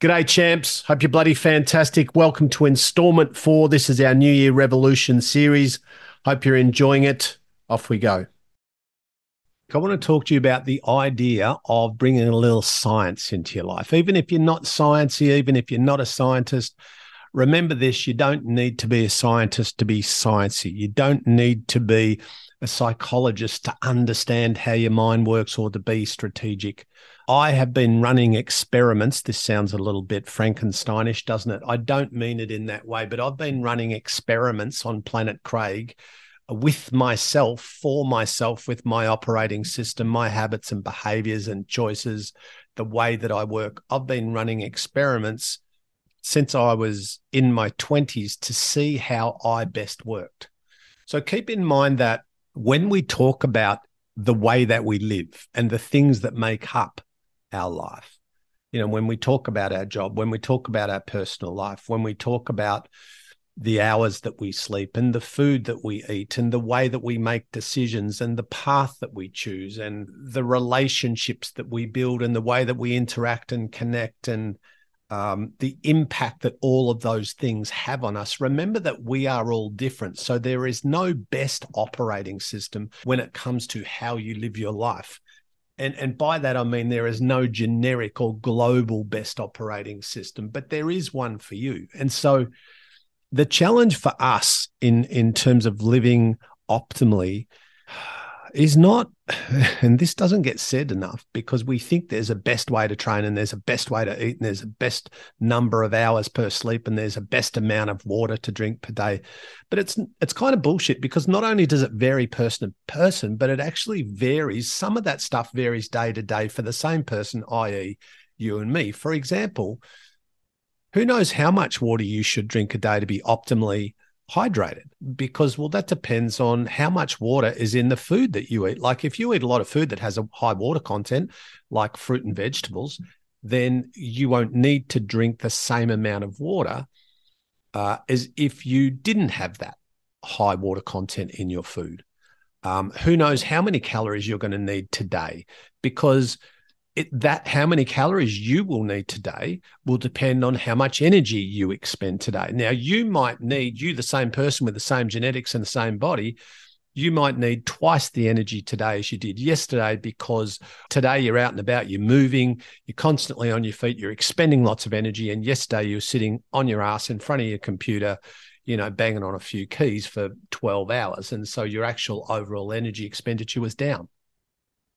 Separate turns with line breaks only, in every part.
G'day, champs. Hope you're bloody fantastic. Welcome to installment four. This is our New Year Revolution series. Hope you're enjoying it. Off we go. I want to talk to you about the idea of bringing a little science into your life. Even if you're not sciencey, even if you're not a scientist, remember this you don't need to be a scientist to be sciencey. You don't need to be a psychologist to understand how your mind works or to be strategic. I have been running experiments. This sounds a little bit Frankensteinish, doesn't it? I don't mean it in that way, but I've been running experiments on Planet Craig with myself, for myself, with my operating system, my habits and behaviors and choices, the way that I work. I've been running experiments since I was in my 20s to see how I best worked. So keep in mind that when we talk about the way that we live and the things that make up our life. You know, when we talk about our job, when we talk about our personal life, when we talk about the hours that we sleep and the food that we eat and the way that we make decisions and the path that we choose and the relationships that we build and the way that we interact and connect and um, the impact that all of those things have on us. Remember that we are all different. So there is no best operating system when it comes to how you live your life and and by that I mean there is no generic or global best operating system, but there is one for you. And so the challenge for us in in terms of living optimally is not, and this doesn't get said enough because we think there's a best way to train and there's a best way to eat and there's a best number of hours per sleep and there's a best amount of water to drink per day. But it's it's kind of bullshit because not only does it vary person to person, but it actually varies. Some of that stuff varies day to day for the same person, i.e., you and me. For example, who knows how much water you should drink a day to be optimally hydrated because well that depends on how much water is in the food that you eat. Like if you eat a lot of food that has a high water content like fruit and vegetables then you won't need to drink the same amount of water uh, as if you didn't have that high water content in your food. Um, who knows how many calories you're going to need today because it, that how many calories you will need today will depend on how much energy you expend today. Now, you might need you, the same person with the same genetics and the same body, you might need twice the energy today as you did yesterday because today you're out and about, you're moving, you're constantly on your feet, you're expending lots of energy. And yesterday you were sitting on your ass in front of your computer, you know, banging on a few keys for 12 hours. And so your actual overall energy expenditure was down.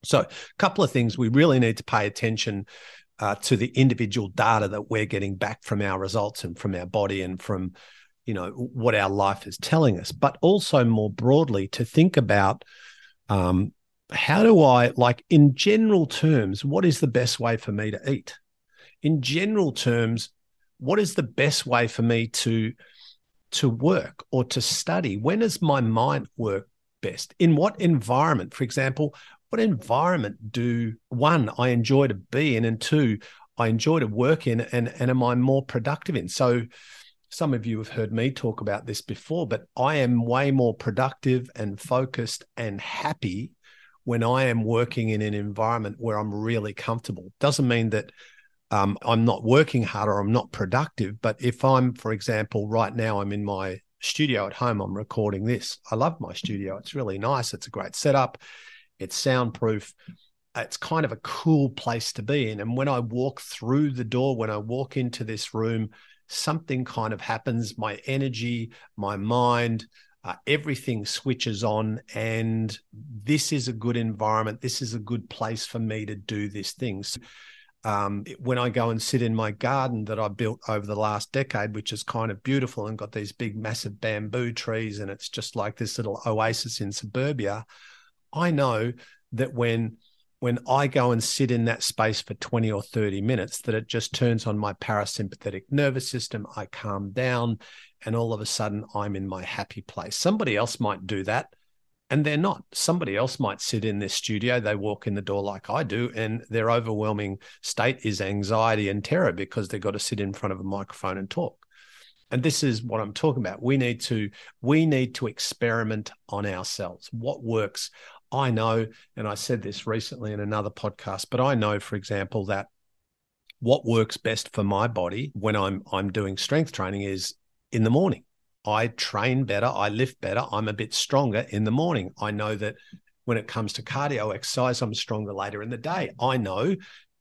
So, a couple of things we really need to pay attention uh, to the individual data that we're getting back from our results and from our body and from you know what our life is telling us, but also more broadly to think about um, how do I like in general terms what is the best way for me to eat? In general terms, what is the best way for me to to work or to study? When does my mind work best? In what environment? For example, what environment do one I enjoy to be in, and two I enjoy to work in, and and am I more productive in? So. Some of you have heard me talk about this before, but I am way more productive and focused and happy when I am working in an environment where I'm really comfortable. Doesn't mean that um, I'm not working hard or I'm not productive. But if I'm, for example, right now I'm in my studio at home, I'm recording this. I love my studio. It's really nice. It's a great setup. It's soundproof. It's kind of a cool place to be in. And when I walk through the door, when I walk into this room, something kind of happens. My energy, my mind, uh, everything switches on. And this is a good environment. This is a good place for me to do this thing. So, um, when I go and sit in my garden that I built over the last decade, which is kind of beautiful and got these big, massive bamboo trees, and it's just like this little oasis in suburbia. I know that when when I go and sit in that space for 20 or 30 minutes, that it just turns on my parasympathetic nervous system. I calm down, and all of a sudden I'm in my happy place. Somebody else might do that, and they're not. Somebody else might sit in this studio, they walk in the door like I do, and their overwhelming state is anxiety and terror because they've got to sit in front of a microphone and talk and this is what i'm talking about we need to we need to experiment on ourselves what works I know, and I said this recently in another podcast, but I know, for example, that what works best for my body when I'm I'm doing strength training is in the morning. I train better, I lift better, I'm a bit stronger in the morning. I know that when it comes to cardio exercise, I'm stronger later in the day. I know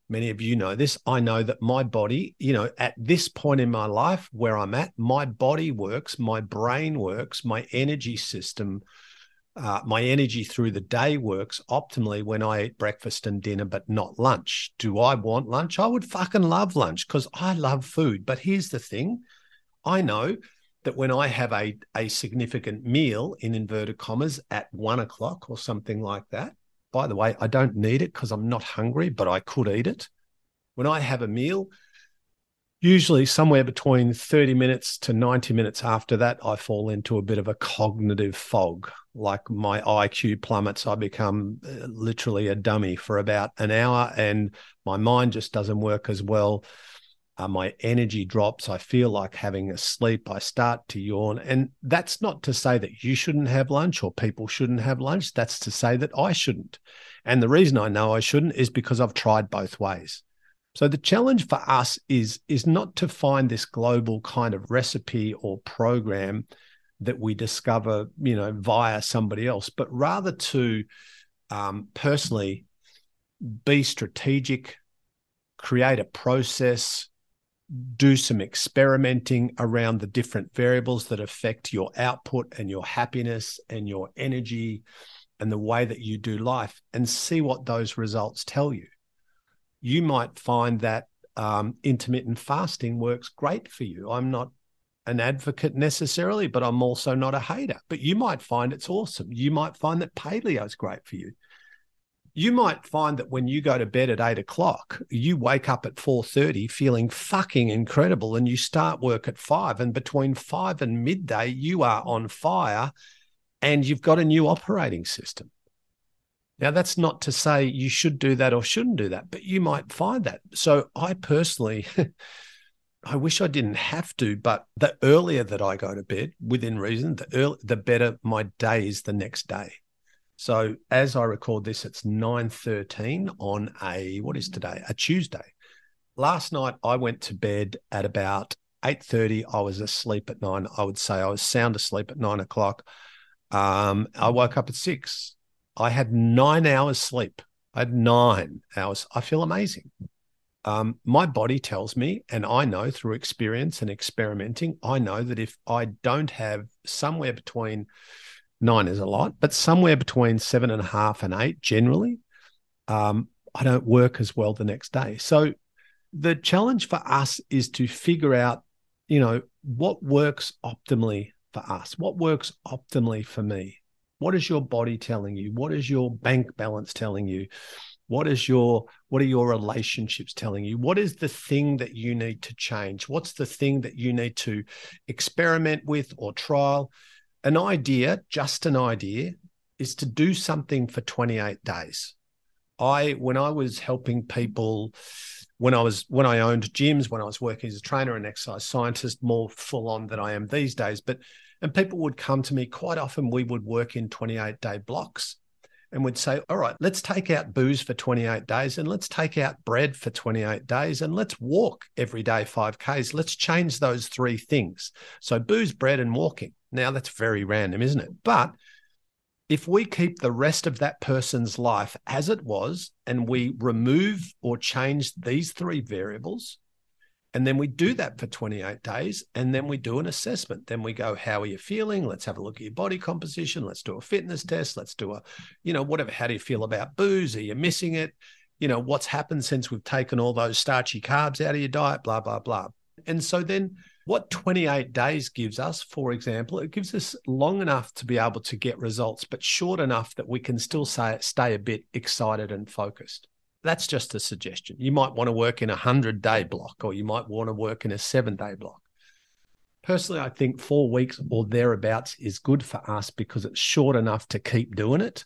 many of you know this. I know that my body, you know, at this point in my life where I'm at, my body works, my brain works, my energy system, uh, my energy through the day works optimally when I eat breakfast and dinner, but not lunch. Do I want lunch? I would fucking love lunch because I love food. But here's the thing I know that when I have a, a significant meal in inverted commas at one o'clock or something like that, by the way, I don't need it because I'm not hungry, but I could eat it. When I have a meal, usually somewhere between 30 minutes to 90 minutes after that, I fall into a bit of a cognitive fog. Like my IQ plummets. I become uh, literally a dummy for about an hour, and my mind just doesn't work as well uh, my energy drops. I feel like having a sleep. I start to yawn. And that's not to say that you shouldn't have lunch or people shouldn't have lunch. That's to say that I shouldn't. And the reason I know I shouldn't is because I've tried both ways. So the challenge for us is, is not to find this global kind of recipe or program that we discover, you know, via somebody else, but rather to um, personally be strategic, create a process, do some experimenting around the different variables that affect your output and your happiness and your energy and the way that you do life and see what those results tell you. You might find that um, intermittent fasting works great for you. I'm not an advocate necessarily, but I'm also not a hater. But you might find it's awesome. You might find that paleo is great for you you might find that when you go to bed at eight o'clock, you wake up at four thirty feeling fucking incredible, and you start work at five. And between five and midday, you are on fire, and you've got a new operating system. Now, that's not to say you should do that or shouldn't do that, but you might find that. So, I personally, I wish I didn't have to, but the earlier that I go to bed, within reason, the early, the better my day is the next day. So as I record this, it's 9.13 on a, what is today? A Tuesday. Last night I went to bed at about 8.30. I was asleep at nine. I would say I was sound asleep at nine o'clock. Um, I woke up at six. I had nine hours sleep. I had nine hours. I feel amazing. Um, my body tells me, and I know through experience and experimenting, I know that if I don't have somewhere between nine is a lot, but somewhere between seven and a half and eight generally, um, I don't work as well the next day. So the challenge for us is to figure out, you know, what works optimally for us, what works optimally for me. What is your body telling you? What is your bank balance telling you? What is your what are your relationships telling you? What is the thing that you need to change? What's the thing that you need to experiment with or trial? an idea, just an idea, is to do something for 28 days. I, when I was helping people, when I was when I owned gyms, when I was working as a trainer and exercise scientist, more full on than I am these days. But and people would come to me quite often. We would work in 28 day blocks and would say, all right, let's take out booze for 28 days and let's take out bread for 28 days and let's walk every day 5Ks. Let's change those three things. So, booze, bread, and walking. Now, that's very random, isn't it? But if we keep the rest of that person's life as it was and we remove or change these three variables, and then we do that for 28 days, and then we do an assessment. Then we go, How are you feeling? Let's have a look at your body composition. Let's do a fitness mm-hmm. test. Let's do a, you know, whatever. How do you feel about booze? Are you missing it? You know, what's happened since we've taken all those starchy carbs out of your diet? Blah, blah, blah. And so then what 28 days gives us, for example, it gives us long enough to be able to get results, but short enough that we can still say, stay a bit excited and focused. That's just a suggestion. You might want to work in a 100 day block, or you might want to work in a seven day block. Personally, I think four weeks or thereabouts is good for us because it's short enough to keep doing it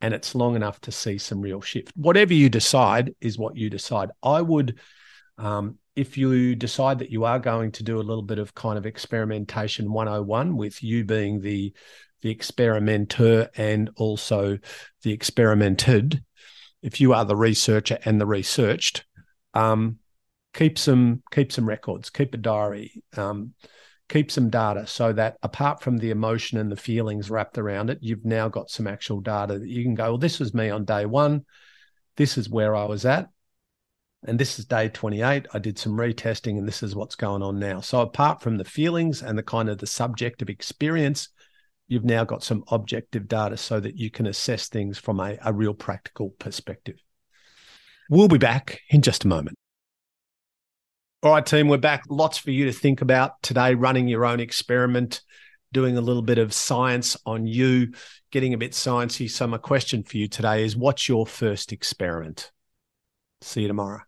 and it's long enough to see some real shift. Whatever you decide is what you decide. I would um, if you decide that you are going to do a little bit of kind of experimentation 101 with you being the the experimenter and also the experimented if you are the researcher and the researched um, keep some keep some records, keep a diary, um, keep some data, so that apart from the emotion and the feelings wrapped around it, you've now got some actual data that you can go. Well, this was me on day one. This is where I was at. And this is day 28. I did some retesting and this is what's going on now. So apart from the feelings and the kind of the subjective experience, you've now got some objective data so that you can assess things from a, a real practical perspective. We'll be back in just a moment. All right, team, we're back. Lots for you to think about today, running your own experiment, doing a little bit of science on you, getting a bit sciencey. So, my question for you today is what's your first experiment? See you tomorrow.